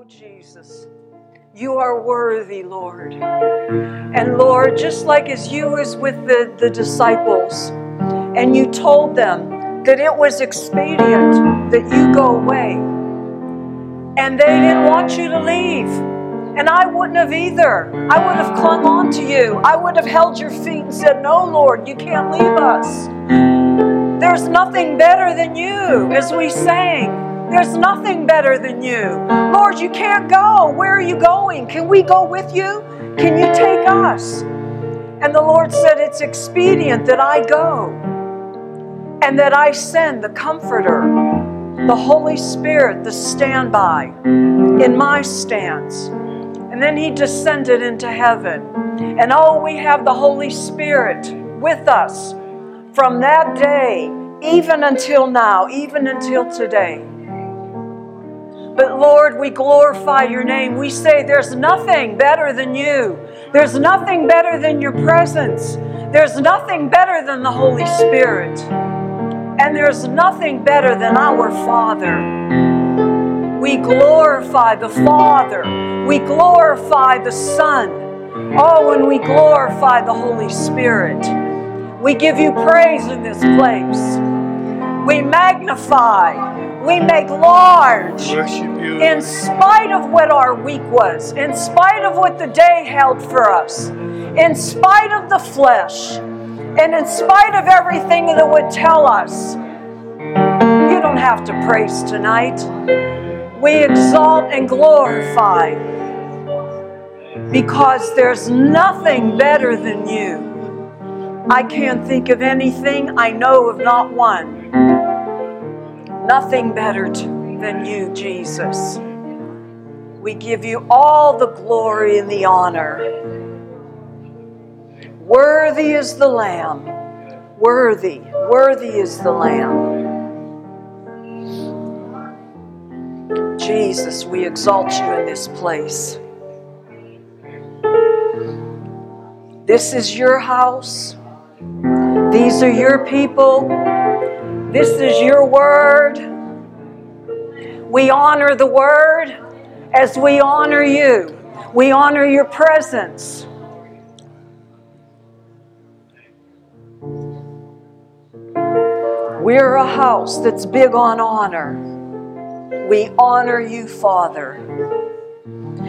Oh, Jesus, you are worthy, Lord. And Lord, just like as you was with the, the disciples, and you told them that it was expedient that you go away, and they didn't want you to leave. And I wouldn't have either. I would have clung on to you. I would have held your feet and said, No, Lord, you can't leave us. There's nothing better than you, as we sang. There's nothing better than you. Lord, you can't go. Where are you going? Can we go with you? Can you take us? And the Lord said, It's expedient that I go and that I send the Comforter, the Holy Spirit, the standby in my stance. And then He descended into heaven. And oh, we have the Holy Spirit with us from that day, even until now, even until today. But Lord, we glorify your name. We say there's nothing better than you. There's nothing better than your presence. There's nothing better than the Holy Spirit. And there's nothing better than our Father. We glorify the Father. We glorify the Son. Oh, and we glorify the Holy Spirit. We give you praise in this place. We magnify we make large in spite of what our week was, in spite of what the day held for us, in spite of the flesh, and in spite of everything that would tell us. You don't have to praise tonight. We exalt and glorify because there's nothing better than you. I can't think of anything, I know of not one nothing better to, than you, Jesus. We give you all the glory and the honor. Worthy is the Lamb. Worthy, worthy is the Lamb. Jesus, we exalt you in this place. This is your house. These are your people. This is your word. We honor the word as we honor you. We honor your presence. We're a house that's big on honor. We honor you, Father.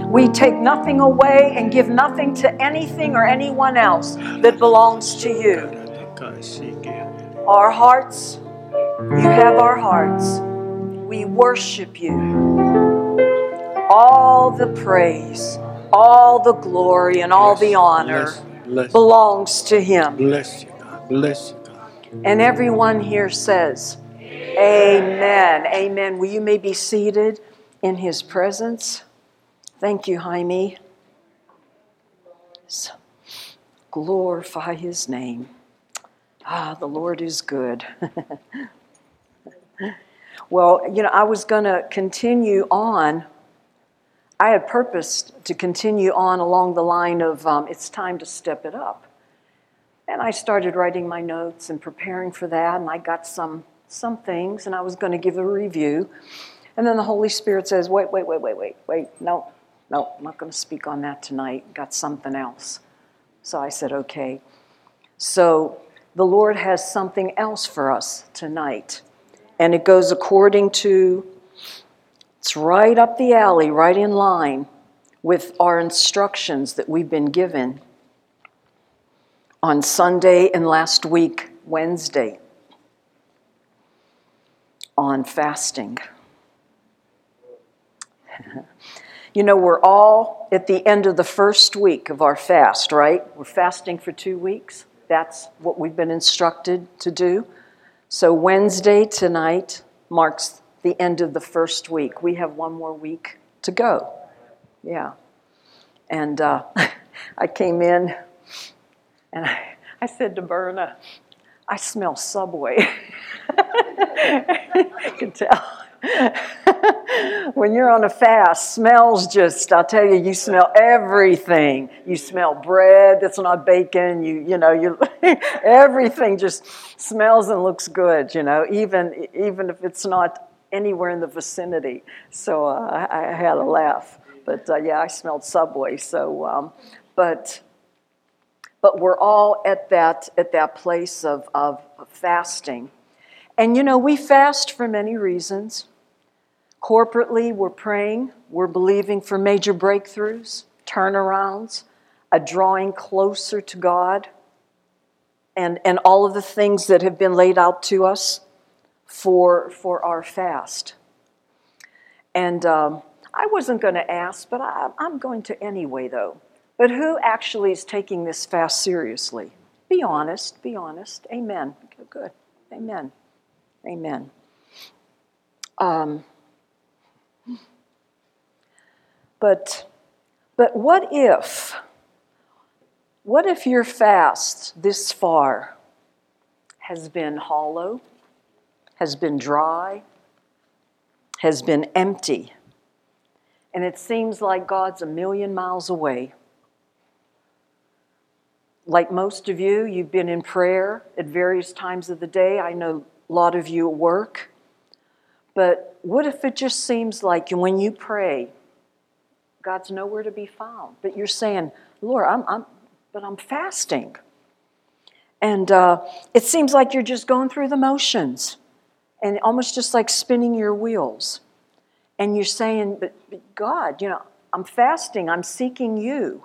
We take nothing away and give nothing to anything or anyone else that belongs to you. Our hearts you have our hearts. We worship you. All the praise, all the glory, and all the honor bless, bless, belongs to Him. Bless you, God. Bless you, God. And everyone here says, Amen. Amen. Will you may be seated in His presence? Thank you, Jaime. So, glorify His name. Ah, the Lord is good. Well, you know, I was going to continue on. I had purposed to continue on along the line of um, it's time to step it up. And I started writing my notes and preparing for that, and I got some, some things, and I was going to give a review. And then the Holy Spirit says, wait, wait, wait, wait, wait, wait, no, no, I'm not going to speak on that tonight. Got something else. So I said, okay. So the Lord has something else for us tonight and it goes according to, it's right up the alley, right in line with our instructions that we've been given on Sunday and last week, Wednesday, on fasting. you know, we're all at the end of the first week of our fast, right? We're fasting for two weeks. That's what we've been instructed to do. So, Wednesday tonight marks the end of the first week. We have one more week to go. Yeah. And uh, I came in and I, I said to Berna, I smell Subway. you can tell. when you're on a fast, smells just, I'll tell you, you smell everything. You smell bread that's not bacon, you, you know, you, everything just smells and looks good, you know, even, even if it's not anywhere in the vicinity. So uh, I, I, had a laugh. But uh, yeah, I smelled Subway. So, um, but but we're all at that at that place of, of, of fasting. And you know, we fast for many reasons. Corporately, we're praying, we're believing for major breakthroughs, turnarounds, a drawing closer to God, and, and all of the things that have been laid out to us for, for our fast. And um, I wasn't going to ask, but I, I'm going to anyway, though. But who actually is taking this fast seriously? Be honest, be honest. Amen. Good. Amen. Amen. Um, but, but what if, what if your fast this far has been hollow, has been dry, has been empty, and it seems like God's a million miles away? Like most of you, you've been in prayer at various times of the day. I know a lot of you work. But what if it just seems like when you pray, God's nowhere to be found? But you're saying, Lord, I'm, I'm but I'm fasting. And uh, it seems like you're just going through the motions and almost just like spinning your wheels. And you're saying, but, but God, you know, I'm fasting, I'm seeking you.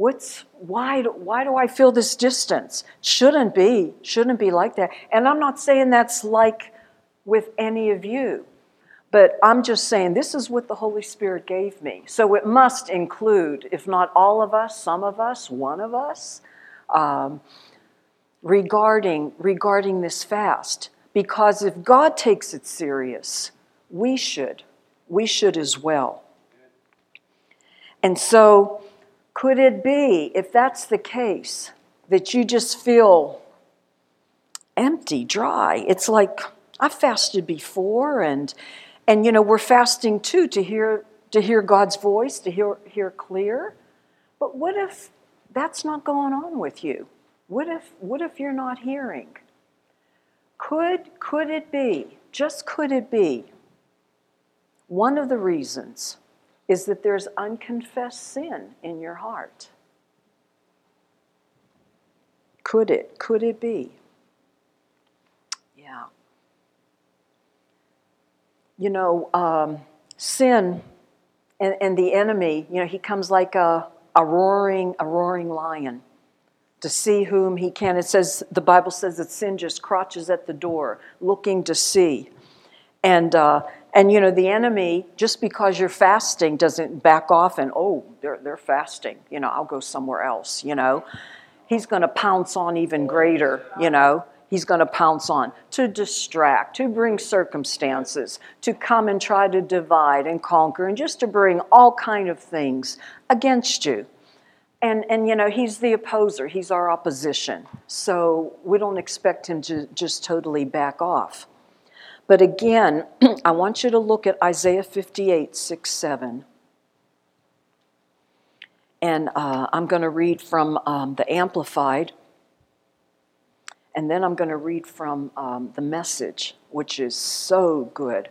What's why why do I feel this distance? Shouldn't be, shouldn't be like that. And I'm not saying that's like with any of you. But I'm just saying this is what the Holy Spirit gave me. So it must include, if not all of us, some of us, one of us, um, regarding, regarding this fast. Because if God takes it serious, we should. We should as well. And so could it be, if that's the case, that you just feel empty, dry? It's like I've fasted before, and and you know we're fasting too to hear to hear God's voice, to hear hear clear. But what if that's not going on with you? What if what if you're not hearing? Could could it be? Just could it be? One of the reasons is that there's unconfessed sin in your heart. Could it? Could it be? Yeah. You know, um, sin and, and the enemy, you know, he comes like a, a roaring, a roaring lion to see whom he can. It says, the Bible says that sin just crouches at the door, looking to see. And, uh, and you know, the enemy, just because you're fasting, doesn't back off and, oh, they're, they're fasting. You know, I'll go somewhere else, you know. He's going to pounce on even greater, you know. He's going to pounce on to distract, to bring circumstances, to come and try to divide and conquer, and just to bring all kind of things against you. And, and you know, he's the opposer, he's our opposition. So we don't expect him to just totally back off. But again, I want you to look at Isaiah 58, 6, 7. And uh, I'm going to read from um, the Amplified. And then I'm going to read from um, the message, which is so good.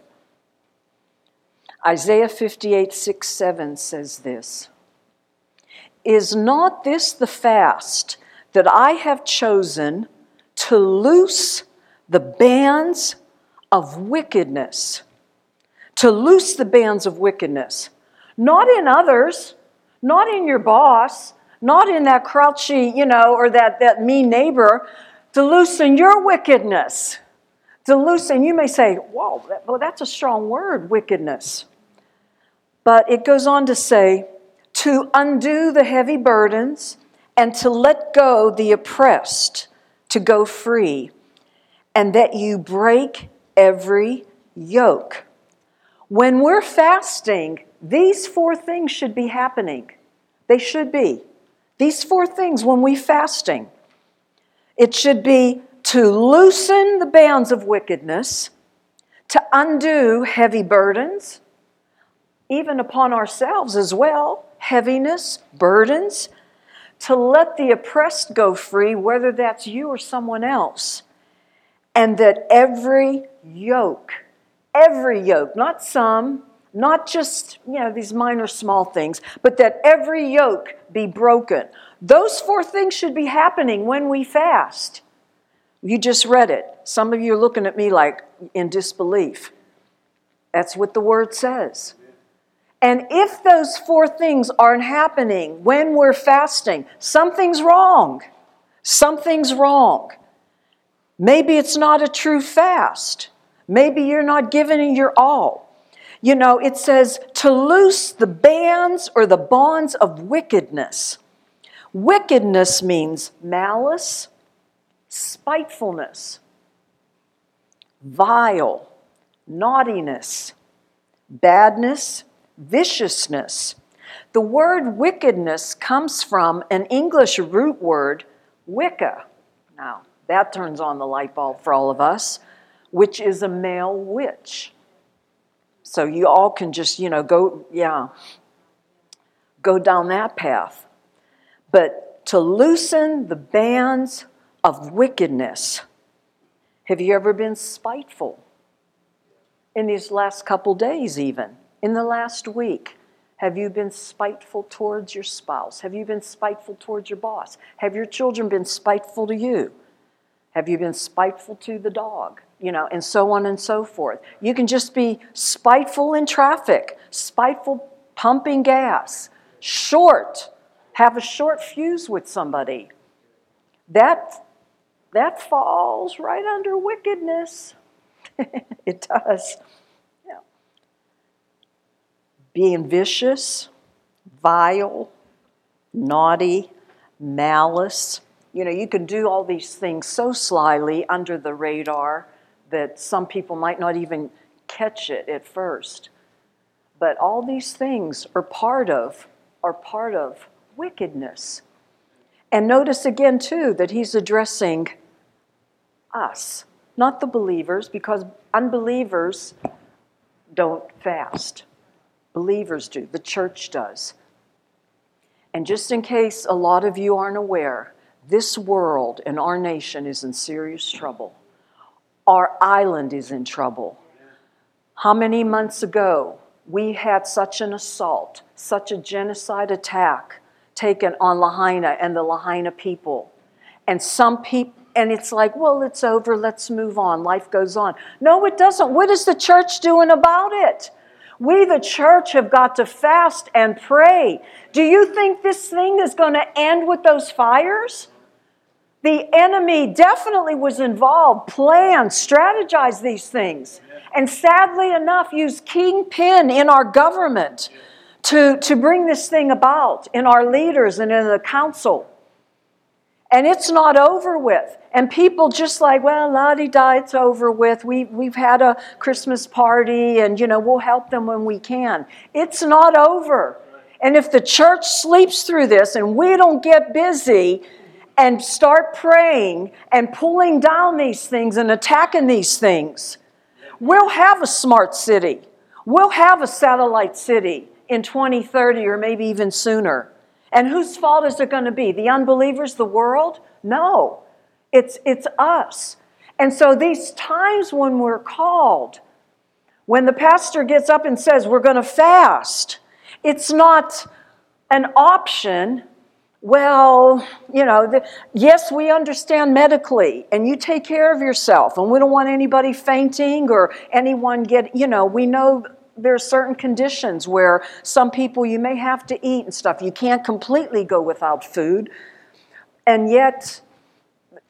Isaiah 58, 6, 7 says this Is not this the fast that I have chosen to loose the bands of wickedness, to loose the bands of wickedness, not in others, not in your boss, not in that crouchy, you know, or that, that mean neighbor, to loosen your wickedness. To loosen, you may say, whoa, that, well, that's a strong word, wickedness. But it goes on to say, to undo the heavy burdens and to let go the oppressed, to go free, and that you break every yoke. When we're fasting, these four things should be happening. They should be. These four things when we fasting. It should be to loosen the bands of wickedness, to undo heavy burdens, even upon ourselves as well, heaviness, burdens, to let the oppressed go free, whether that's you or someone else and that every yoke every yoke, not some, not just, you know, these minor small things, but that every yoke be broken. Those four things should be happening when we fast. You just read it. Some of you are looking at me like in disbelief. That's what the word says. And if those four things aren't happening when we're fasting, something's wrong. Something's wrong. Maybe it's not a true fast. Maybe you're not giving your all. You know, it says to loose the bands or the bonds of wickedness. Wickedness means malice, spitefulness, vile, naughtiness, badness, viciousness. The word wickedness comes from an English root word, wicca. Now, that turns on the light bulb for all of us, which is a male witch. So you all can just, you know, go, yeah, go down that path. But to loosen the bands of wickedness. Have you ever been spiteful? In these last couple days, even in the last week, have you been spiteful towards your spouse? Have you been spiteful towards your boss? Have your children been spiteful to you? Have you been spiteful to the dog? You know, and so on and so forth. You can just be spiteful in traffic, spiteful pumping gas, short, have a short fuse with somebody. That, that falls right under wickedness. it does being vicious, vile, naughty, malice. You know, you can do all these things so slyly under the radar that some people might not even catch it at first. But all these things are part of are part of wickedness. And notice again too that he's addressing us, not the believers because unbelievers don't fast. Believers do, the church does. And just in case a lot of you aren't aware, this world and our nation is in serious trouble. Our island is in trouble. How many months ago we had such an assault, such a genocide attack taken on Lahaina and the Lahaina people? And some people, and it's like, well, it's over, let's move on, life goes on. No, it doesn't. What is the church doing about it? We, the church, have got to fast and pray. Do you think this thing is going to end with those fires? The enemy definitely was involved, planned, strategized these things, and sadly enough, used kingpin in our government to, to bring this thing about, in our leaders and in the council. And it's not over with. And people just like, well, la di da, it's over with. We, we've had a Christmas party and, you know, we'll help them when we can. It's not over. And if the church sleeps through this and we don't get busy and start praying and pulling down these things and attacking these things, we'll have a smart city. We'll have a satellite city in 2030 or maybe even sooner. And whose fault is it going to be? The unbelievers, the world? No, it's, it's us. And so these times when we're called, when the pastor gets up and says, We're going to fast, it's not an option. Well, you know, the, yes, we understand medically, and you take care of yourself, and we don't want anybody fainting or anyone get, you know, we know there are certain conditions where some people you may have to eat and stuff. You can't completely go without food. And yet,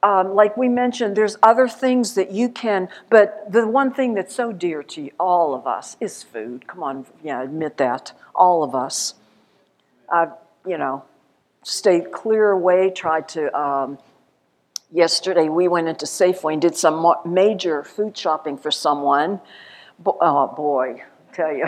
um, like we mentioned, there's other things that you can, but the one thing that's so dear to all of us is food. Come on, yeah, admit that. All of us. Uh, you know, stayed clear away, tried to. Um, yesterday, we went into Safeway and did some major food shopping for someone. Oh boy, tell you.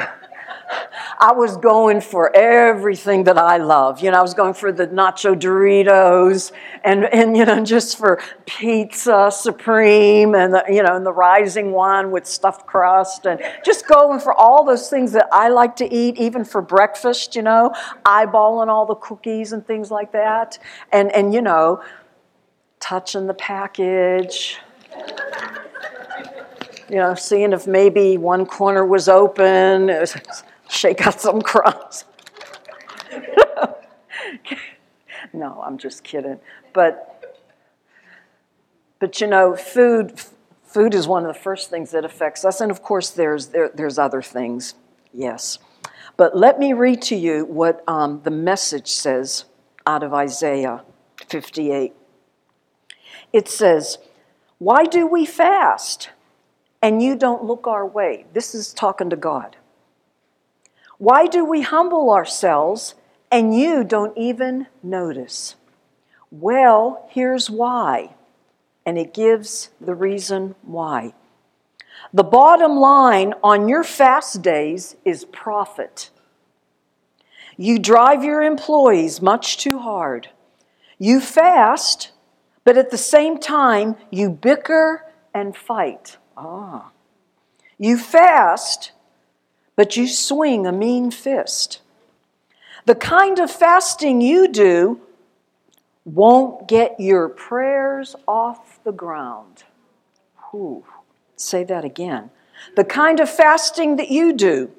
I was going for everything that I love. You know, I was going for the nacho Doritos and, and you know, just for pizza supreme and, the, you know, and the rising one with stuffed crust and just going for all those things that I like to eat, even for breakfast, you know, eyeballing all the cookies and things like that. And, and you know, touching the package you know, seeing if maybe one corner was open, shake out some crumbs. no, I'm just kidding. But, but you know, food, food is one of the first things that affects us. And of course, there's, there, there's other things, yes. But let me read to you what um, the message says out of Isaiah 58. It says, Why do we fast and you don't look our way? This is talking to God. Why do we humble ourselves and you don't even notice? Well, here's why. And it gives the reason why. The bottom line on your fast days is profit. You drive your employees much too hard. You fast, but at the same time, you bicker and fight. Ah. You fast, but you swing a mean fist. The kind of fasting you do won't get your prayers off the ground. Whew. Say that again. The kind of fasting that you do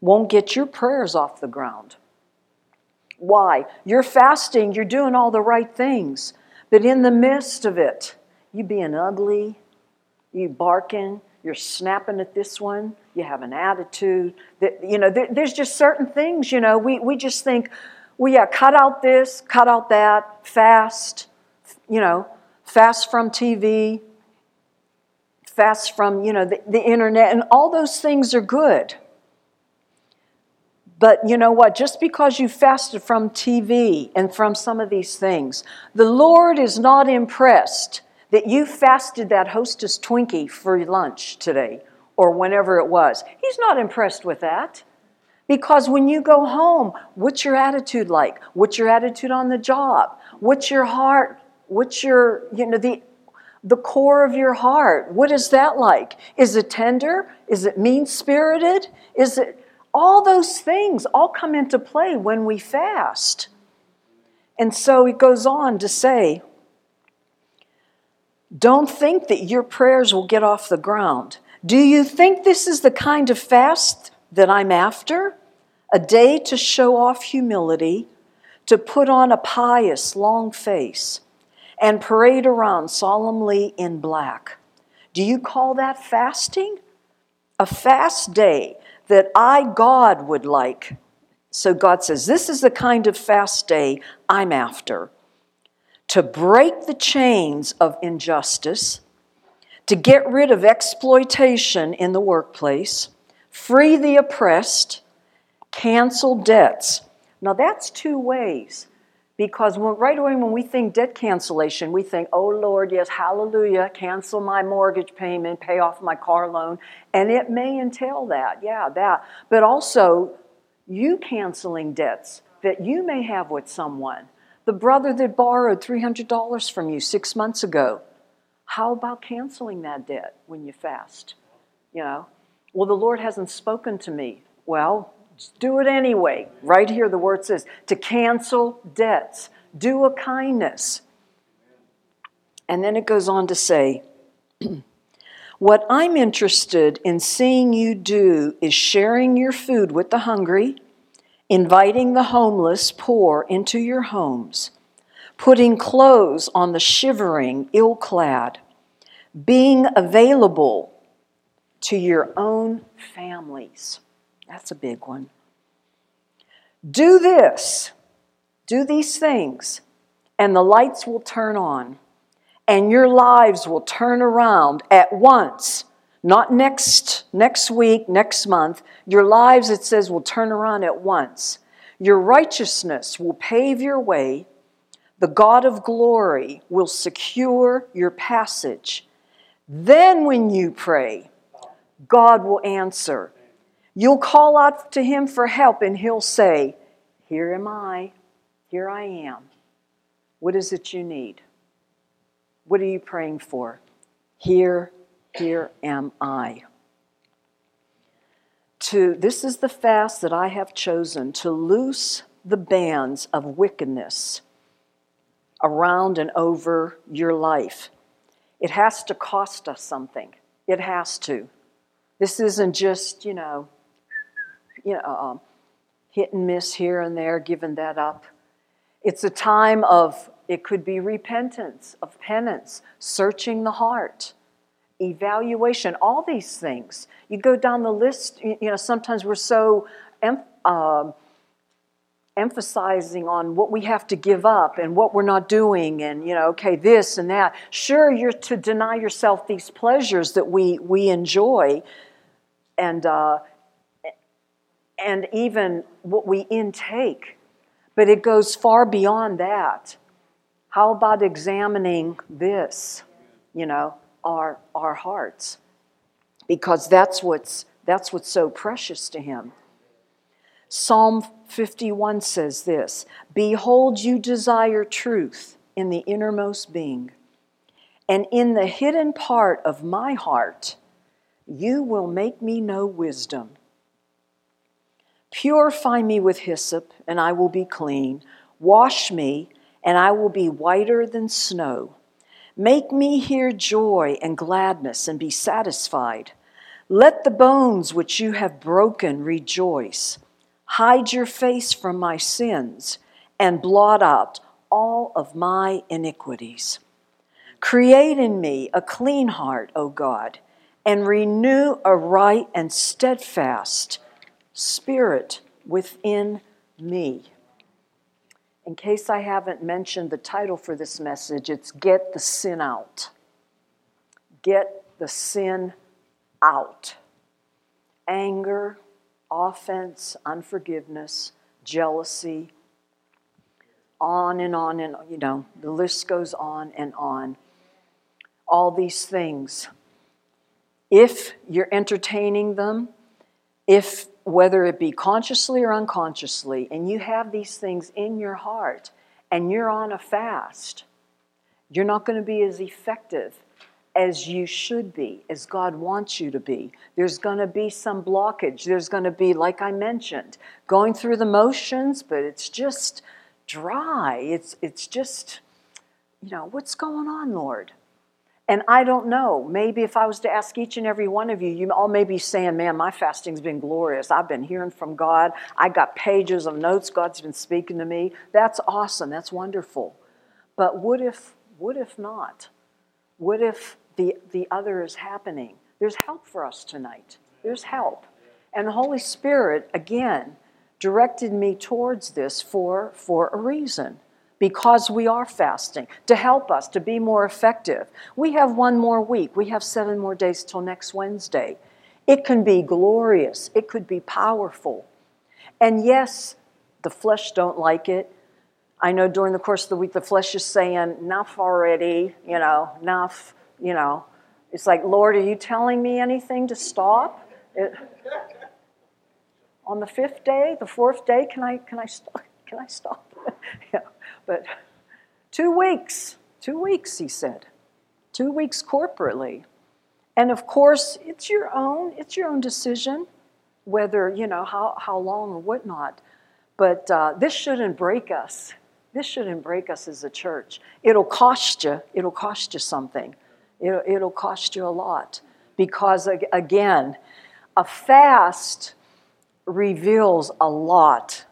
won't get your prayers off the ground. Why? You're fasting, you're doing all the right things, but in the midst of it, you being ugly, you barking, you're snapping at this one, you have an attitude. That, you know, there, there's just certain things, you know, we, we just think, well, yeah, cut out this, cut out that, fast, you know, fast from TV, fast from, you know, the, the internet, and all those things are good. But you know what? Just because you fasted from TV and from some of these things, the Lord is not impressed that you fasted that hostess Twinkie for lunch today or whenever it was. He's not impressed with that. Because when you go home, what's your attitude like? What's your attitude on the job? What's your heart? What's your, you know, the the core of your heart? What is that like? Is it tender? Is it mean spirited? Is it all those things all come into play when we fast. And so he goes on to say, don't think that your prayers will get off the ground. Do you think this is the kind of fast that I'm after? A day to show off humility, to put on a pious long face, and parade around solemnly in black. Do you call that fasting? A fast day that I, God, would like. So God says, This is the kind of fast day I'm after to break the chains of injustice, to get rid of exploitation in the workplace, free the oppressed, cancel debts. Now, that's two ways. Because when, right away when we think debt cancellation, we think, oh Lord, yes, hallelujah, cancel my mortgage payment, pay off my car loan. And it may entail that, yeah, that. But also, you canceling debts that you may have with someone. The brother that borrowed $300 from you six months ago. How about canceling that debt when you fast? You know, well, the Lord hasn't spoken to me. Well, do it anyway. Right here, the word says to cancel debts, do a kindness. And then it goes on to say, What I'm interested in seeing you do is sharing your food with the hungry, inviting the homeless poor into your homes, putting clothes on the shivering, ill clad, being available to your own families. That's a big one. Do this, do these things, and the lights will turn on, and your lives will turn around at once. Not next next week, next month. Your lives, it says, will turn around at once. Your righteousness will pave your way. The God of glory will secure your passage. Then, when you pray, God will answer You'll call out to him for help, and he'll say, Here am I. Here I am. What is it you need? What are you praying for? Here, here am I. To this is the fast that I have chosen to loose the bands of wickedness around and over your life. It has to cost us something. It has to. This isn't just, you know, you know, um, hit and miss here and there, giving that up. It's a time of, it could be repentance, of penance, searching the heart, evaluation, all these things. You go down the list, you know, sometimes we're so um, emphasizing on what we have to give up and what we're not doing and you know okay this and that. Sure you're to deny yourself these pleasures that we we enjoy and uh, and even what we intake but it goes far beyond that. How about examining this you know our our hearts because that's what's that's what's so precious to him Psalm 51 says this Behold, you desire truth in the innermost being, and in the hidden part of my heart, you will make me know wisdom. Purify me with hyssop, and I will be clean. Wash me, and I will be whiter than snow. Make me hear joy and gladness and be satisfied. Let the bones which you have broken rejoice. Hide your face from my sins and blot out all of my iniquities. Create in me a clean heart, O God, and renew a right and steadfast spirit within me. In case I haven't mentioned the title for this message, it's Get the Sin Out. Get the Sin Out. Anger, offense, unforgiveness, jealousy, on and on and you know, the list goes on and on. All these things. If you're entertaining them, if whether it be consciously or unconsciously, and you have these things in your heart and you're on a fast, you're not going to be as effective as you should be, as God wants you to be. There's going to be some blockage. There's going to be, like I mentioned, going through the motions, but it's just dry. It's, it's just, you know, what's going on, Lord? And I don't know. Maybe if I was to ask each and every one of you, you all may be saying, Man, my fasting's been glorious. I've been hearing from God. I got pages of notes. God's been speaking to me. That's awesome. That's wonderful. But what if, what if not? What if the, the other is happening. There's help for us tonight. There's help. And the Holy Spirit, again, directed me towards this for, for a reason because we are fasting to help us to be more effective. We have one more week, we have seven more days till next Wednesday. It can be glorious, it could be powerful. And yes, the flesh don't like it. I know during the course of the week the flesh is saying, enough already, you know, enough you know, it's like, Lord, are you telling me anything to stop? It, on the fifth day, the fourth day, can I can I stop? Can I stop? yeah, but two weeks, two weeks, he said, two weeks corporately, and of course, it's your own. It's your own decision, whether you know how how long or whatnot. But uh, this shouldn't break us. This shouldn't break us as a church. It'll cost you. It'll cost you something. It'll, it'll cost you a lot because, again, a fast reveals a lot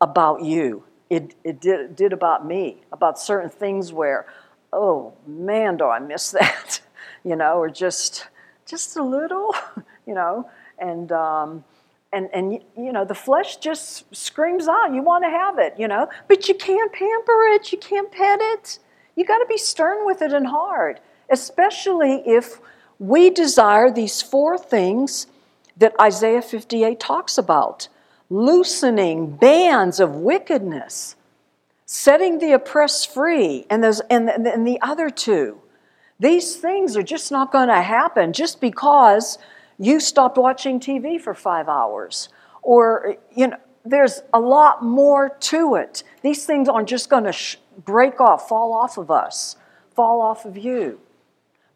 about you. It, it did, did about me, about certain things where, oh man, do I miss that, you know, or just just a little, you know, and um, and and you know the flesh just screams out, you want to have it, you know, but you can't pamper it, you can't pet it. You got to be stern with it and hard especially if we desire these four things that Isaiah 58 talks about loosening bands of wickedness, setting the oppressed free, and, those, and, and the other two. These things are just not going to happen just because you stopped watching TV for five hours. Or, you know, there's a lot more to it. These things aren't just going to sh- break off, fall off of us, fall off of you.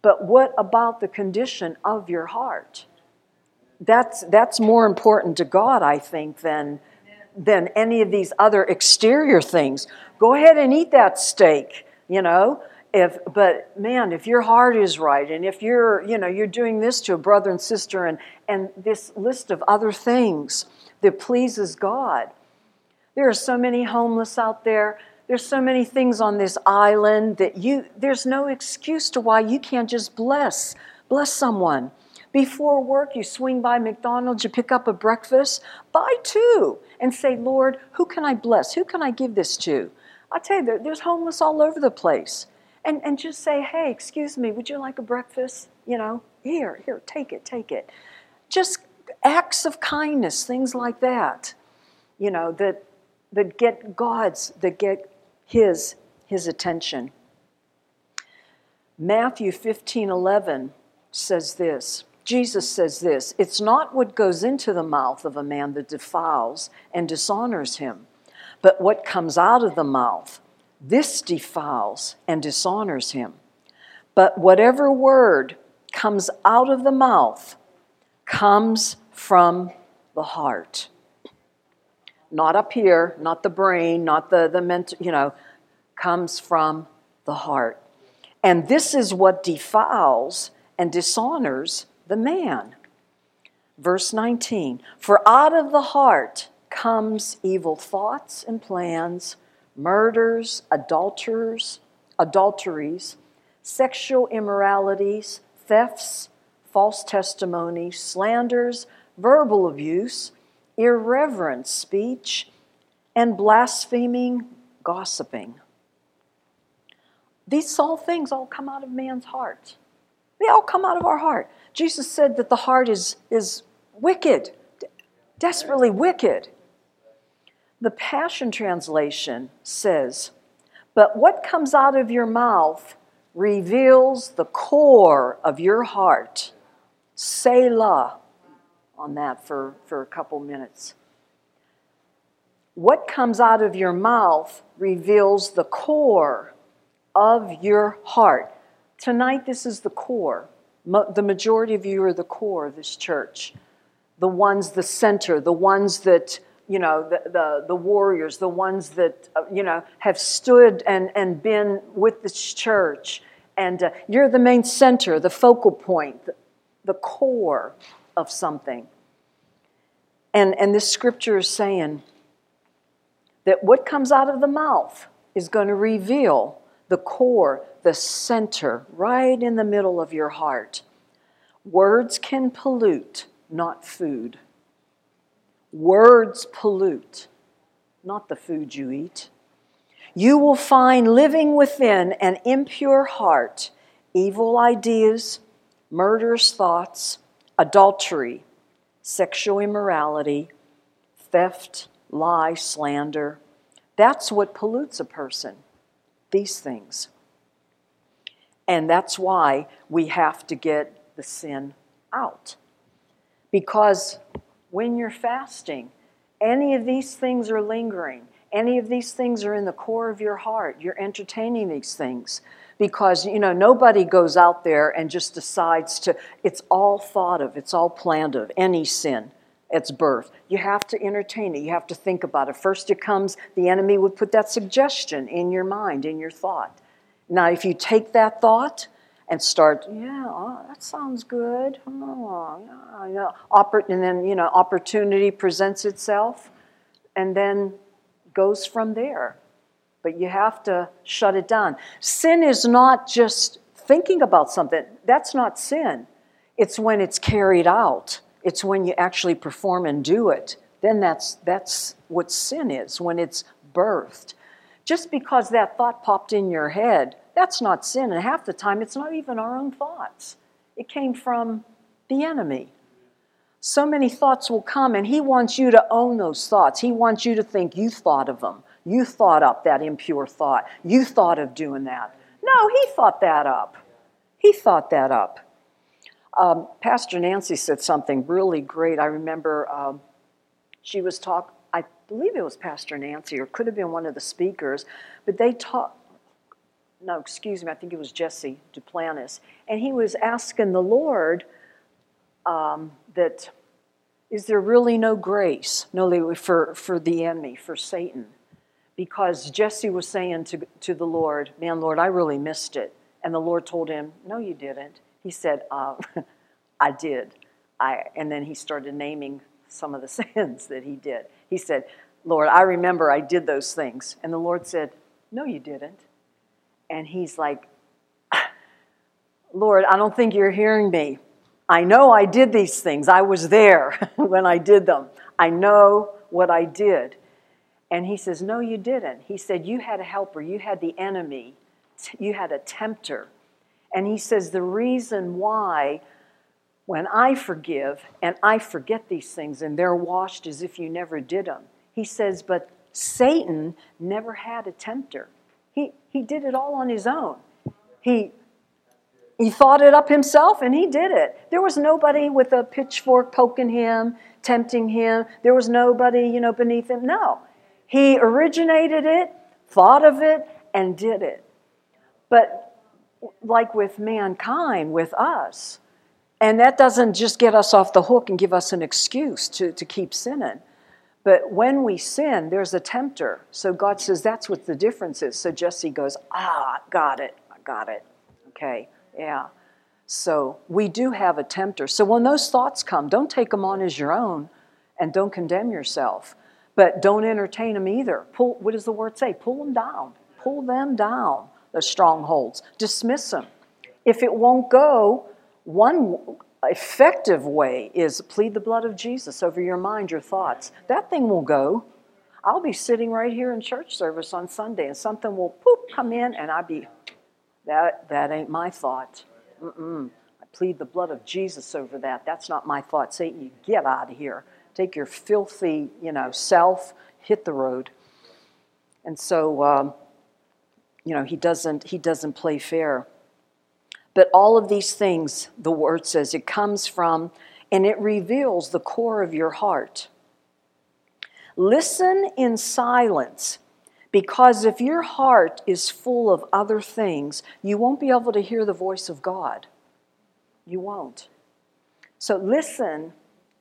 But what about the condition of your heart? That's, that's more important to God, I think, than, than any of these other exterior things. Go ahead and eat that steak, you know. if but man if your heart is right and if you're you know you're doing this to a brother and sister and and this list of other things that pleases god there are so many homeless out there there's so many things on this island that you there's no excuse to why you can't just bless bless someone before work you swing by mcdonald's you pick up a breakfast buy two and say lord who can i bless who can i give this to i tell you there, there's homeless all over the place and, and just say, hey, excuse me, would you like a breakfast? You know, here, here, take it, take it. Just acts of kindness, things like that, you know, that, that get God's, that get His, His attention. Matthew 15 11 says this. Jesus says this It's not what goes into the mouth of a man that defiles and dishonors him, but what comes out of the mouth this defiles and dishonors him. But whatever word comes out of the mouth comes from the heart. Not up here, not the brain, not the, the mental, you know, comes from the heart. And this is what defiles and dishonors the man. Verse 19 For out of the heart comes evil thoughts and plans murders, adulterers, adulteries, sexual immoralities, thefts, false testimonies, slanders, verbal abuse, irreverent speech, and blaspheming, gossiping. These all things all come out of man's heart. They all come out of our heart. Jesus said that the heart is, is wicked, desperately wicked. The Passion Translation says, But what comes out of your mouth reveals the core of your heart. Selah on that for, for a couple minutes. What comes out of your mouth reveals the core of your heart. Tonight, this is the core. The majority of you are the core of this church. The ones, the center, the ones that you know, the, the, the warriors, the ones that, uh, you know, have stood and, and been with this church. And uh, you're the main center, the focal point, the, the core of something. And, and this scripture is saying that what comes out of the mouth is going to reveal the core, the center, right in the middle of your heart. Words can pollute, not food. Words pollute, not the food you eat. You will find living within an impure heart evil ideas, murderous thoughts, adultery, sexual immorality, theft, lie, slander. That's what pollutes a person, these things. And that's why we have to get the sin out. Because when you're fasting, any of these things are lingering, any of these things are in the core of your heart, you're entertaining these things because you know nobody goes out there and just decides to it's all thought of it's all planned of any sin its birth you have to entertain it you have to think about it first it comes the enemy would put that suggestion in your mind in your thought now if you take that thought and start, yeah, oh, that sounds good. Oh, yeah, yeah. and then, you know, opportunity presents itself and then goes from there. But you have to shut it down. Sin is not just thinking about something, that's not sin. It's when it's carried out, it's when you actually perform and do it. Then that's, that's what sin is, when it's birthed. Just because that thought popped in your head that's not sin. And half the time, it's not even our own thoughts, it came from the enemy. So many thoughts will come, and he wants you to own those thoughts. He wants you to think you thought of them. You thought up that impure thought. You thought of doing that. No, he thought that up. He thought that up. Um, Pastor Nancy said something really great. I remember um, she was talk. I believe it was Pastor Nancy, or could have been one of the speakers, but they talked no, excuse me, I think it was Jesse Duplantis, and he was asking the Lord um, that is there really no grace, no for for the enemy, for Satan, because Jesse was saying to, to the Lord, Man, Lord, I really missed it. And the Lord told him, No, you didn't. He said, uh, I did. I, and then he started naming some of the sins that he did. He said, Lord, I remember I did those things. And the Lord said, No, you didn't. And he's like, Lord, I don't think you're hearing me. I know I did these things. I was there when I did them. I know what I did. And he says, No, you didn't. He said, You had a helper, you had the enemy, you had a tempter. And he says, The reason why, when I forgive and I forget these things and they're washed as if you never did them, he says, But Satan never had a tempter. He, he did it all on his own. He he thought it up himself and he did it. There was nobody with a pitchfork poking him, tempting him. There was nobody, you know, beneath him. No. He originated it, thought of it, and did it. But like with mankind, with us, and that doesn't just get us off the hook and give us an excuse to, to keep sinning. But when we sin, there's a tempter. So God says that's what the difference is. So Jesse goes, Ah, got it, I got it. Okay. Yeah. So we do have a tempter. So when those thoughts come, don't take them on as your own and don't condemn yourself. But don't entertain them either. Pull, what does the word say? Pull them down. Pull them down, the strongholds. Dismiss them. If it won't go, one effective way is plead the blood of Jesus over your mind, your thoughts. That thing will go. I'll be sitting right here in church service on Sunday and something will poop come in and I'll be that, that ain't my thought. Mm-mm. I plead the blood of Jesus over that. That's not my thought. Satan, you get out of here. Take your filthy, you know, self, hit the road. And so, um, you know, he doesn't, he doesn't play fair. But all of these things, the word says, it comes from and it reveals the core of your heart. Listen in silence because if your heart is full of other things, you won't be able to hear the voice of God. You won't. So listen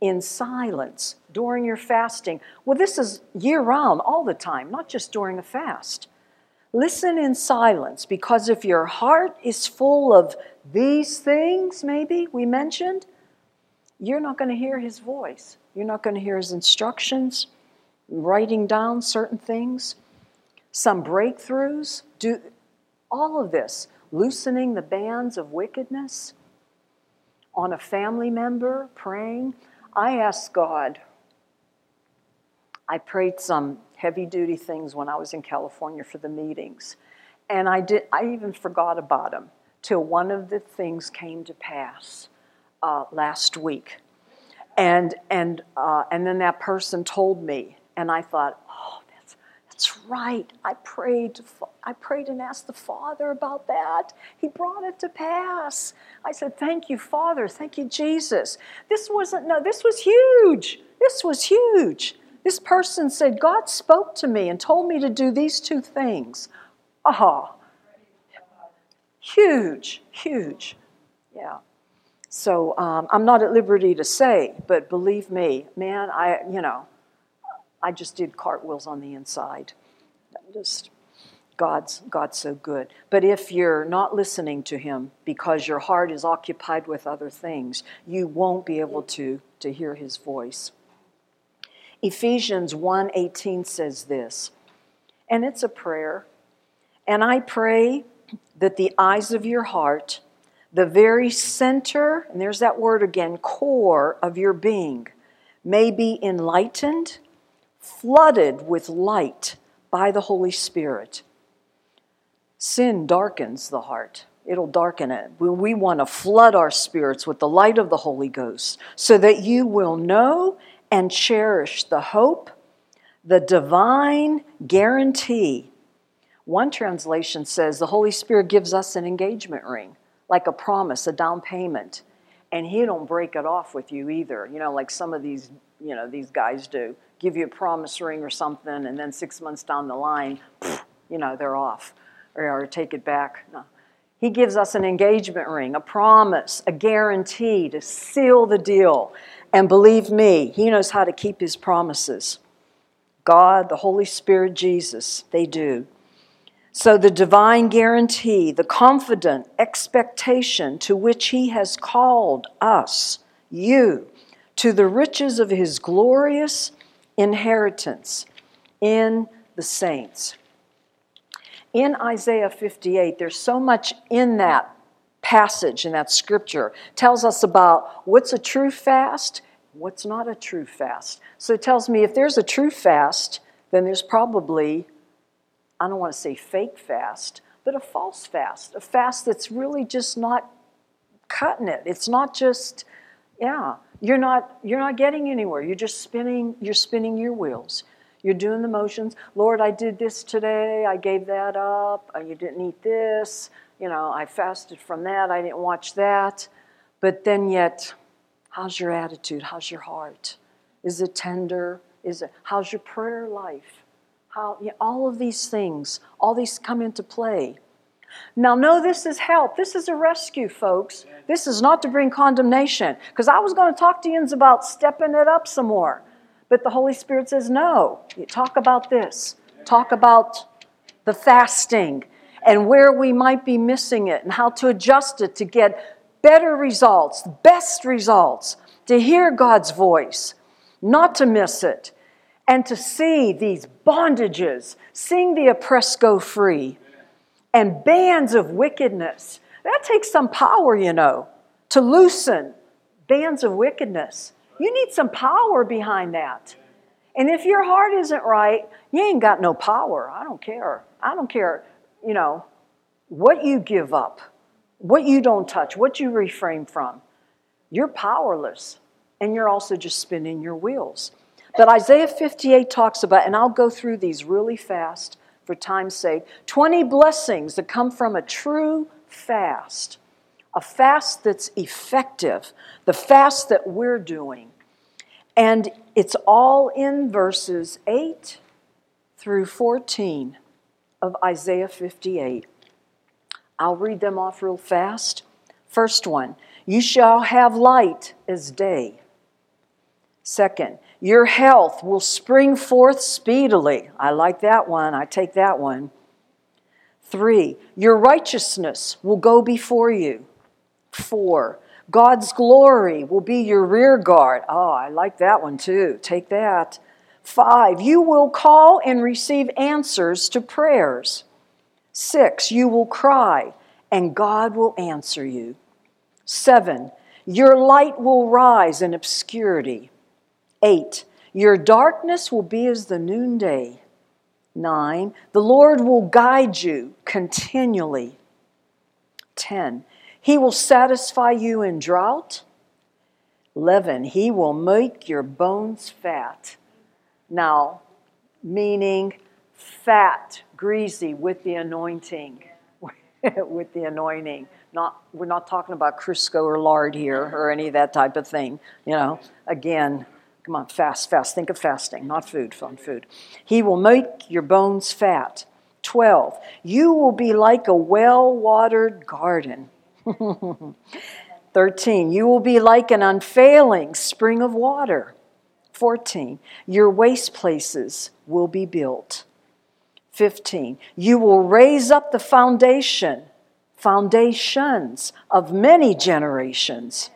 in silence during your fasting. Well, this is year round, all the time, not just during a fast. Listen in silence because if your heart is full of these things, maybe we mentioned, you're not going to hear his voice. You're not going to hear his instructions, writing down certain things some breakthroughs, do all of this, loosening the bands of wickedness on a family member, praying. I asked God, I prayed some heavy duty things when I was in California for the meetings. And I did I even forgot about them till one of the things came to pass uh, last week. And and uh, and then that person told me, and I thought, oh, that's, that's right. I prayed. I prayed and asked the Father about that. He brought it to pass. I said, "Thank you, Father. Thank you, Jesus." This wasn't no. This was huge. This was huge. This person said, "God spoke to me and told me to do these two things." Ah, huge, huge. Yeah. So um, I'm not at liberty to say, but believe me, man, I you know I just did cartwheels on the inside. Just God's God's so good. But if you're not listening to him because your heart is occupied with other things, you won't be able to to hear his voice. Ephesians 1:18 says this. And it's a prayer. And I pray that the eyes of your heart, the very center, and there's that word again, core of your being, may be enlightened flooded with light by the Holy Spirit. Sin darkens the heart. It'll darken it. We want to flood our spirits with the light of the Holy Ghost so that you will know and cherish the hope, the divine guarantee. One translation says the Holy Spirit gives us an engagement ring, like a promise, a down payment. And he don't break it off with you either, you know, like some of these, you know, these guys do give you a promise ring or something, and then six months down the line, you know, they're off or, or take it back. No. He gives us an engagement ring, a promise, a guarantee to seal the deal. And believe me, he knows how to keep his promises. God, the Holy Spirit, Jesus. They do. So, the divine guarantee, the confident expectation to which He has called us, you, to the riches of His glorious inheritance in the saints. In Isaiah 58, there's so much in that passage, in that scripture, tells us about what's a true fast, what's not a true fast. So it tells me if there's a true fast, then there's probably I don't want to say fake fast, but a false fast, a fast that's really just not cutting it. It's not just, yeah, you're not you're not getting anywhere. You're just spinning you're spinning your wheels. You're doing the motions. Lord, I did this today. I gave that up. Uh, you didn't eat this. You know, I fasted from that. I didn't watch that. But then yet, how's your attitude? How's your heart? Is it tender? Is it how's your prayer life? How, you know, all of these things, all these come into play. Now, no, this is help. This is a rescue, folks. This is not to bring condemnation. Because I was going to talk to you about stepping it up some more. But the Holy Spirit says, no. You talk about this. Talk about the fasting and where we might be missing it and how to adjust it to get better results, best results, to hear God's voice, not to miss it and to see these bondages, seeing the oppressed go free, and bands of wickedness. That takes some power, you know, to loosen bands of wickedness. You need some power behind that. And if your heart isn't right, you ain't got no power. I don't care. I don't care, you know, what you give up, what you don't touch, what you refrain from. You're powerless, and you're also just spinning your wheels. But Isaiah 58 talks about, and I'll go through these really fast for time's sake 20 blessings that come from a true fast, a fast that's effective, the fast that we're doing. And it's all in verses 8 through 14 of Isaiah 58. I'll read them off real fast. First one, you shall have light as day. Second, your health will spring forth speedily. I like that one. I take that one. Three, your righteousness will go before you. Four, God's glory will be your rear guard. Oh, I like that one too. Take that. Five, you will call and receive answers to prayers. Six, you will cry and God will answer you. Seven, your light will rise in obscurity. 8. Your darkness will be as the noonday. 9. The Lord will guide you continually. 10. He will satisfy you in drought. 11. He will make your bones fat. Now, meaning fat, greasy with the anointing. with the anointing. Not, we're not talking about Crisco or lard here or any of that type of thing. You know, again, Come on, fast, fast. Think of fasting, not food, fun food. He will make your bones fat. 12. You will be like a well watered garden. 13. You will be like an unfailing spring of water. 14. Your waste places will be built. 15. You will raise up the foundation, foundations of many generations.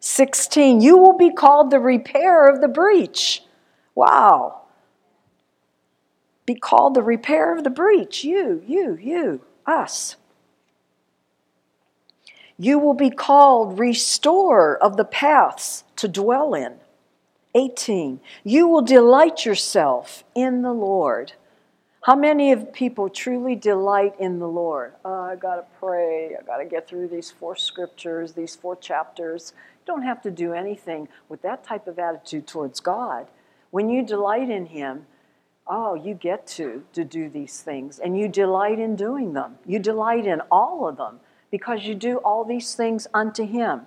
16, you will be called the repairer of the breach. Wow. Be called the repairer of the breach. You, you, you, us. You will be called restorer of the paths to dwell in. 18. You will delight yourself in the Lord. How many of people truly delight in the Lord? Oh, I got to pray. I got to get through these four scriptures, these four chapters. You don't have to do anything with that type of attitude towards God. When you delight in Him, oh, you get to to do these things, and you delight in doing them. You delight in all of them because you do all these things unto Him.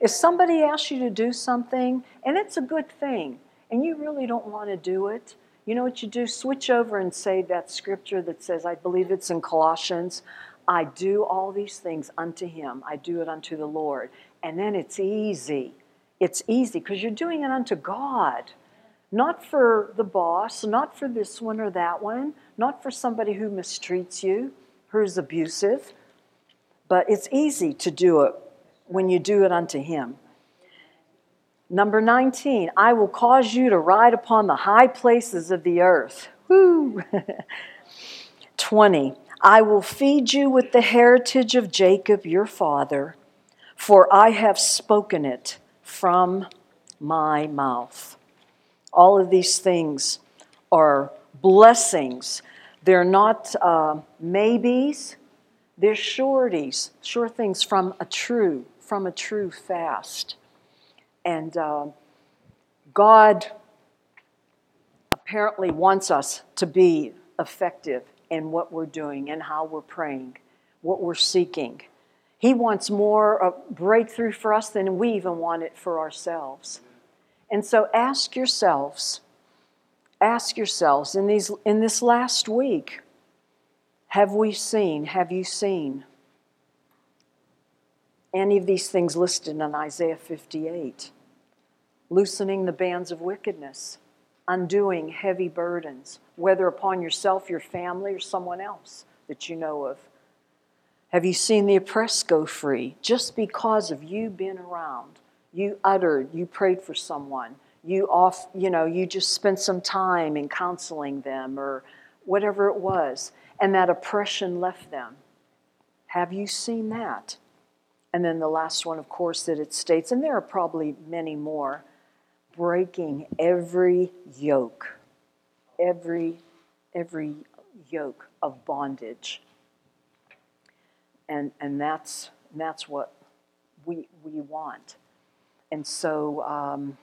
If somebody asks you to do something, and it's a good thing, and you really don't want to do it, you know what you do? Switch over and say that scripture that says, I believe it's in Colossians, I do all these things unto him. I do it unto the Lord. And then it's easy. It's easy because you're doing it unto God. Not for the boss, not for this one or that one, not for somebody who mistreats you, who's abusive, but it's easy to do it when you do it unto him. Number 19, I will cause you to ride upon the high places of the earth. Woo! 20, I will feed you with the heritage of Jacob your father, for I have spoken it from my mouth. All of these things are blessings. They're not uh, maybes, they're sureties, sure things from a true, from a true fast. And uh, God apparently wants us to be effective in what we're doing and how we're praying, what we're seeking. He wants more uh, breakthrough for us than we even want it for ourselves. And so ask yourselves, ask yourselves in, these, in this last week, have we seen, have you seen any of these things listed in Isaiah 58? Loosening the bands of wickedness, undoing heavy burdens, whether upon yourself, your family, or someone else that you know of. Have you seen the oppressed go free just because of you being around? You uttered, you prayed for someone, you off, you know, you just spent some time in counseling them or whatever it was, and that oppression left them. Have you seen that? And then the last one, of course, that it states, and there are probably many more, breaking every yoke, every every yoke of bondage. And and that's that's what we we want. And so um,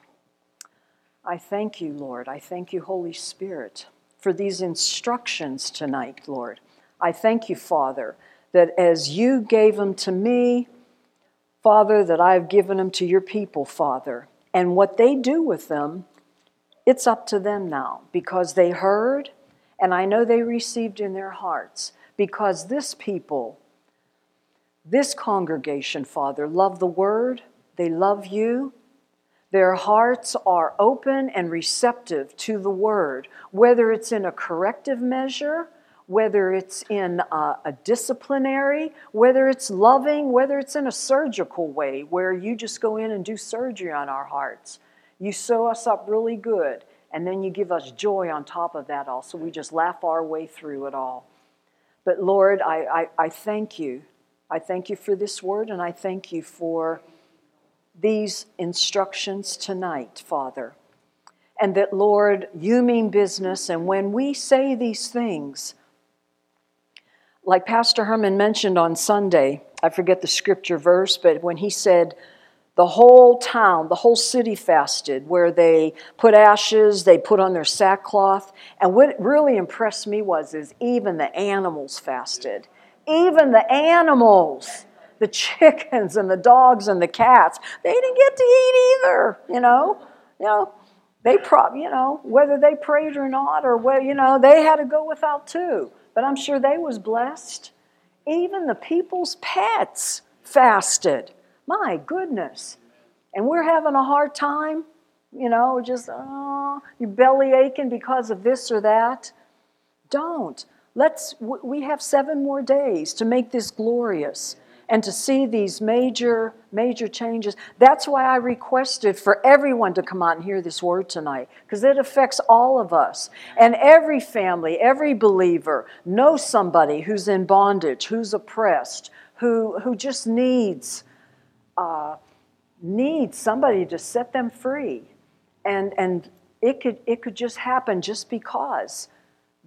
I thank you, Lord. I thank you, Holy Spirit, for these instructions tonight, Lord. I thank you, Father, that as you gave them to me, Father, that I have given them to your people, Father. And what they do with them, it's up to them now because they heard, and I know they received in their hearts. Because this people, this congregation, Father, love the word, they love you. Their hearts are open and receptive to the word, whether it's in a corrective measure, whether it's in a, a, disciplinary, whether it's loving, whether it's in a surgical way, where you just go in and do surgery on our hearts. You sew us up really good, and then you give us joy on top of that all, so we just laugh our way through it all. But Lord, I, I, I thank you. I thank you for this word, and I thank you for these instructions tonight, Father. And that, Lord, you mean business. And when we say these things, like Pastor Herman mentioned on Sunday, I forget the scripture verse, but when he said, the whole town, the whole city fasted, where they put ashes, they put on their sackcloth. And what really impressed me was is even the animals fasted. Even the animals the chickens and the dogs and the cats, they didn't get to eat either, you know. You know, they prob you know, whether they prayed or not, or whether, you know, they had to go without too. But I'm sure they was blessed. Even the people's pets fasted. My goodness. And we're having a hard time, you know, just oh, you belly aching because of this or that. Don't. Let's we have 7 more days to make this glorious and to see these major, major changes. That's why I requested for everyone to come out and hear this word tonight, because it affects all of us. And every family, every believer knows somebody who's in bondage, who's oppressed, who, who just needs, uh, needs somebody to set them free. And, and it, could, it could just happen just because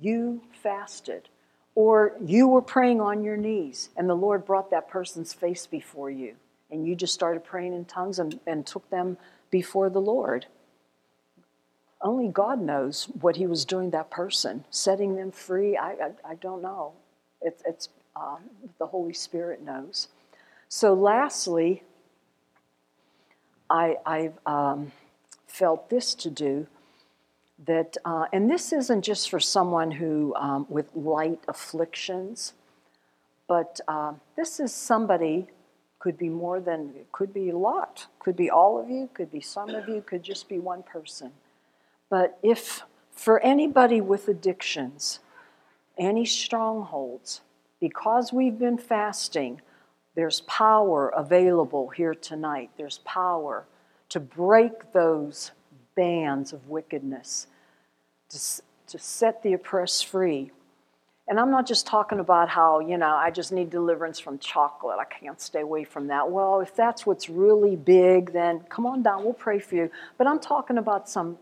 you fasted or you were praying on your knees and the Lord brought that person's face before you and you just started praying in tongues and, and took them before the Lord. Only God knows what He was doing that person, setting them free. I, I, I don't know. It, it's um, the Holy Spirit knows. So, lastly, I, I've um, felt this to do that, uh, and this isn't just for someone who um, with light afflictions, but uh, this is somebody could be more than could be a lot, could be all of you, could be some of you, could just be one person. But if for anybody with addictions, any strongholds, because we've been fasting, there's power available here tonight. There's power to break those bands of wickedness, to, to set the oppressed free. And I'm not just talking about how, you know, I just need deliverance from chocolate. I can't stay away from that. Well, if that's what's really big, then come on down, we'll pray for you. But I'm talking about some,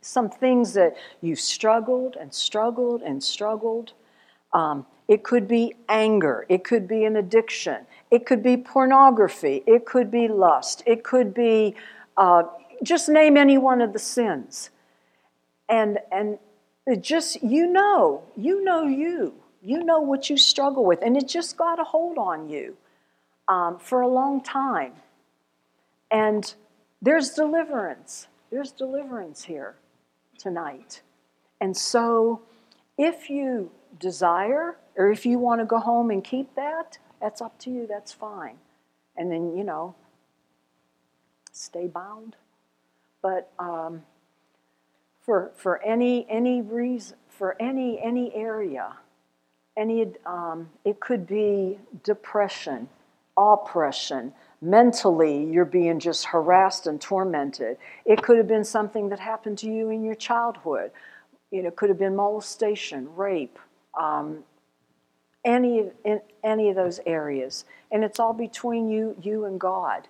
some things that you've struggled and struggled and struggled. Um, it could be anger, it could be an addiction, it could be pornography, it could be lust, it could be uh, just name any one of the sins. And, and it just, you know, you know you. You know what you struggle with, and it just got a hold on you um, for a long time. And there's deliverance. There's deliverance here tonight. And so, if you desire, or if you want to go home and keep that, that's up to you, that's fine. And then, you know, stay bound. But um, for, for any, any reason, for any, any area, any, um, it could be depression, oppression, mentally you're being just harassed and tormented. It could have been something that happened to you in your childhood. You know, it could have been molestation, rape, um, any, in any of those areas. And it's all between you, you and God.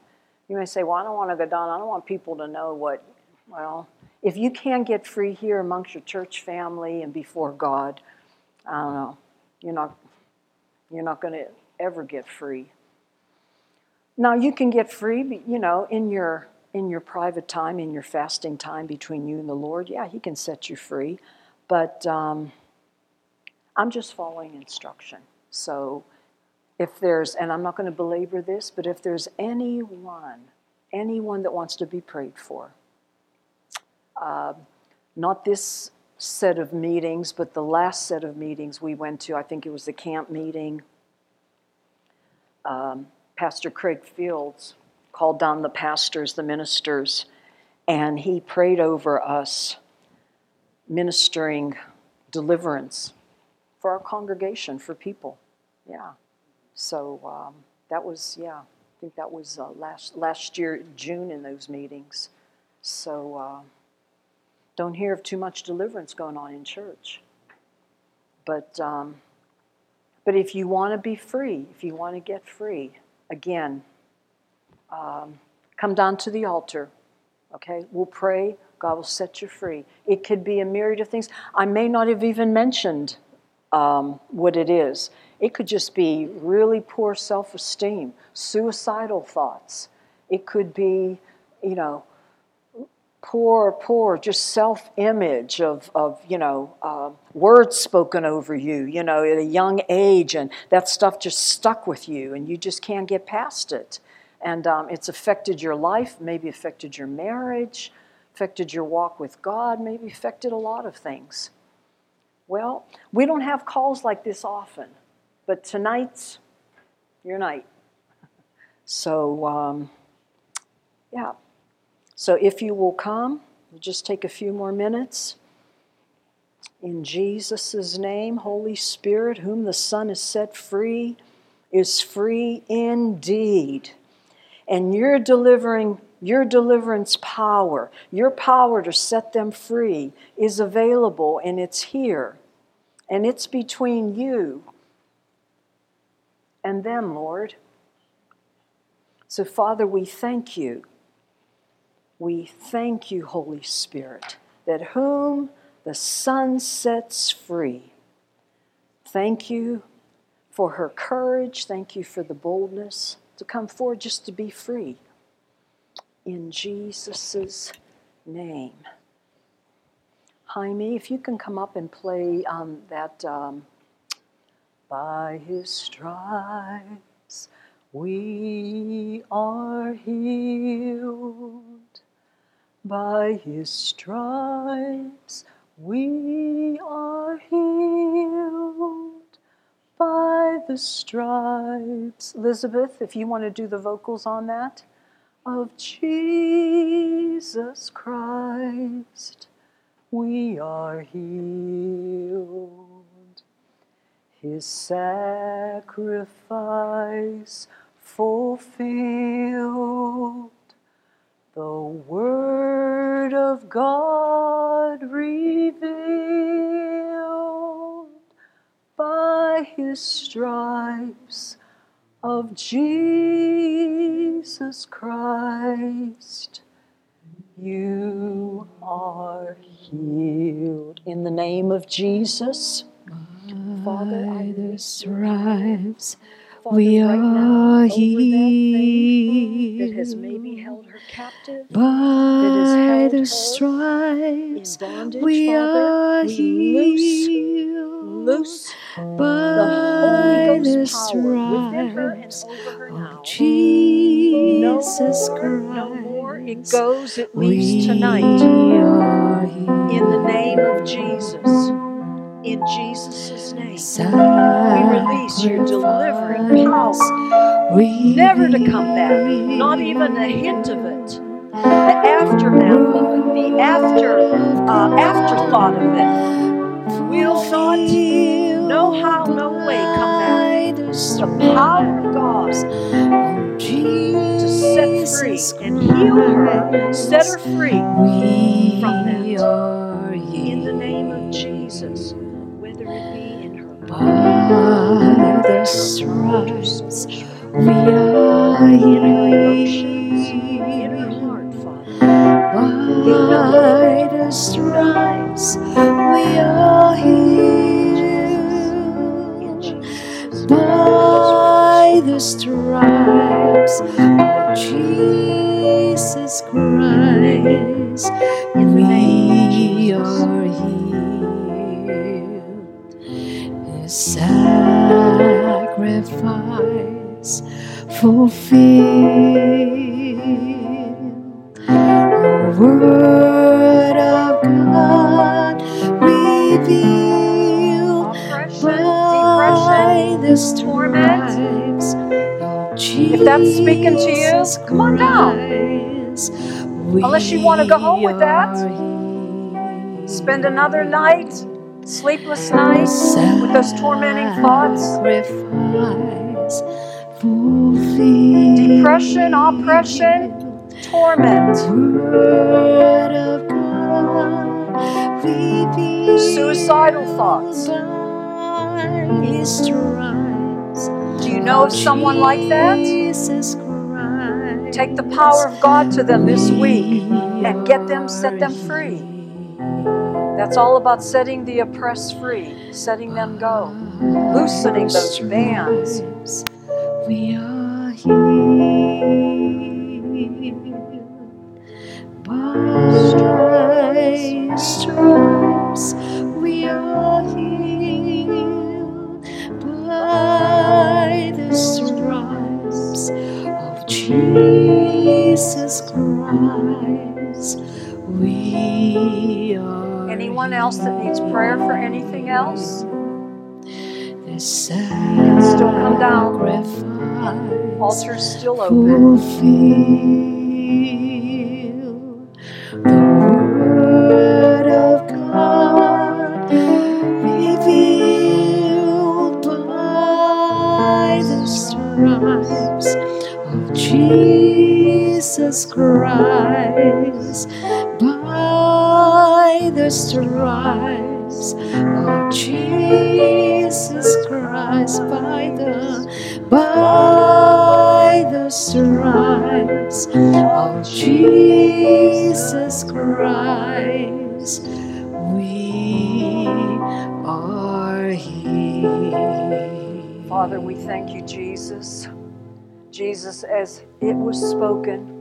You may say, well, I don't want to go down. I don't want people to know what, well, if you can't get free here amongst your church family and before God, I don't know, you're not, you're not going to ever get free. Now you can get free, you know, in your in your private time, in your fasting time between you and the Lord. Yeah, He can set you free, but um, I'm just following instruction. So if there's, and I'm not going to belabor this, but if there's anyone, anyone that wants to be prayed for, uh, not this set of meetings, but the last set of meetings we went to, I think it was the camp meeting. Um, Pastor Craig Fields called down the pastors, the ministers, and he prayed over us, ministering deliverance for our congregation, for people. Yeah. So um, that was, yeah, I think that was uh, last, last year, June, in those meetings. So, uh, don't hear of too much deliverance going on in church. But, um, but if you want to be free, if you want to get free, again, um, come down to the altar. Okay? We'll pray. God will set you free. It could be a myriad of things. I may not have even mentioned um, what it is. It could just be really poor self esteem, suicidal thoughts. It could be, you know, poor, poor, just self image of, of, you know, uh, words spoken over you, you know, at a young age, and that stuff just stuck with you, and you just can't get past it. And um, it's affected your life, maybe affected your marriage, affected your walk with God, maybe affected a lot of things. Well, we don't have calls like this often, but tonight's your night. So, um, yeah. So if you will come, we'll just take a few more minutes. In Jesus' name, Holy Spirit, whom the Son has set free, is free indeed. And your delivering your deliverance power, your power to set them free is available and it's here. And it's between you and them, Lord. So, Father, we thank you we thank you, Holy Spirit, that whom the Son sets free. Thank you for her courage. Thank you for the boldness to come forward just to be free. In Jesus' name. Jaime, if you can come up and play um, that um, by his stripes we are healed. By his stripes we are healed. By the stripes. Elizabeth, if you want to do the vocals on that, of Jesus Christ, we are healed. His sacrifice fulfilled, the Word of God revealed by His stripes of Jesus Christ. You are healed. In the name of Jesus, Father, I By the stripes Father, we right are over that has healed. maybe held her captive, By the her stripes bondage, we Father, are we loose, healed. loose the Holy By the Ghost power within her and stripes her. No Jesus no more. It goes, it leaves tonight. In the name of Jesus. In Jesus' name. We release your delivering power, never to come back, not even a hint of it. The aftermath of it, the after uh, afterthought of it, will not, no how, no way come back. The power of God to set free and heal her, set her free from that. In the name of Jesus, whether it be in her By the stripes we are in her emotions, in her healed. heart, Father. By the stripes we are healed. In Jesus' name. By the stripes Jesus Christ, we are healed. His sacrifice fulfilled. The word If that's speaking to you, come on down. Unless you wanna go home with that. Spend another night, sleepless night, with those tormenting thoughts. Depression, oppression, torment, Word of God revealed suicidal thoughts. Stripes. Do you know of someone like that? Take the power of God to them this week and get them, set them free. That's all about setting the oppressed free, setting them go, loosening those bands. We are healed by stripes. We are Christ. We are Anyone else that needs prayer for anything else? Still come down. Altar's still open. Jesus Christ by the stripes of Jesus Christ by the by the stripes of Jesus Christ we are healed. Father, we thank you, Jesus. Jesus, as it was spoken,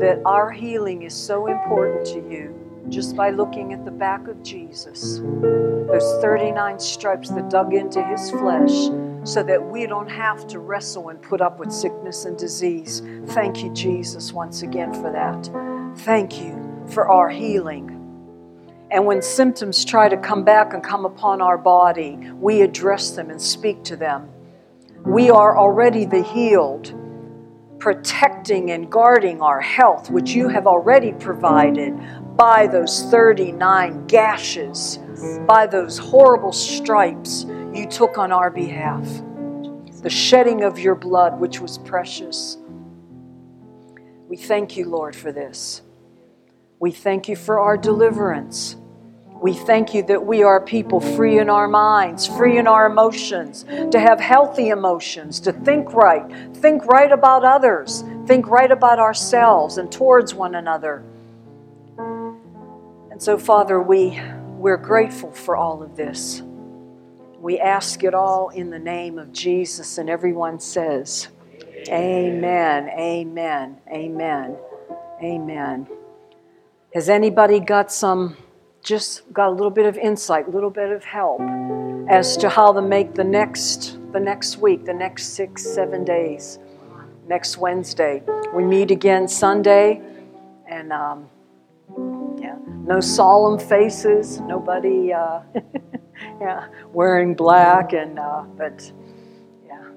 that our healing is so important to you just by looking at the back of Jesus. Those 39 stripes that dug into his flesh so that we don't have to wrestle and put up with sickness and disease. Thank you, Jesus, once again for that. Thank you for our healing. And when symptoms try to come back and come upon our body, we address them and speak to them. We are already the healed, protecting and guarding our health, which you have already provided by those 39 gashes, by those horrible stripes you took on our behalf, the shedding of your blood, which was precious. We thank you, Lord, for this. We thank you for our deliverance. We thank you that we are people free in our minds, free in our emotions, to have healthy emotions, to think right, think right about others, think right about ourselves and towards one another. And so, Father, we, we're grateful for all of this. We ask it all in the name of Jesus, and everyone says, Amen, amen, amen, amen. Has anybody got some just got a little bit of insight, a little bit of help as to how to make the next the next week, the next six, seven days. Next Wednesday, we meet again Sunday, and um, yeah, no solemn faces, nobody, uh, yeah, wearing black, and uh, but yeah,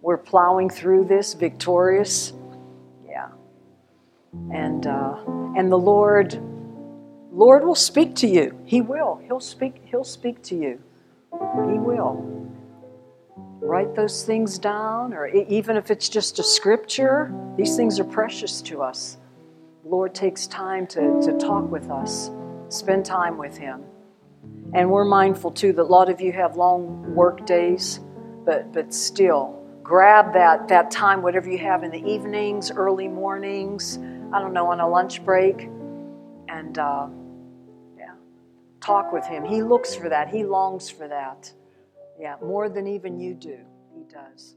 we're plowing through this victorious, yeah, and uh, and the Lord Lord will speak to you. He will. He'll speak, he'll speak to you. He will. Write those things down, or even if it's just a scripture, these things are precious to us. Lord takes time to, to talk with us, spend time with Him. And we're mindful too that a lot of you have long work days, but, but still, grab that, that time, whatever you have in the evenings, early mornings, I don't know, on a lunch break, and uh, talk with Him. He looks for that, He longs for that. Yeah, more than even you do, He does.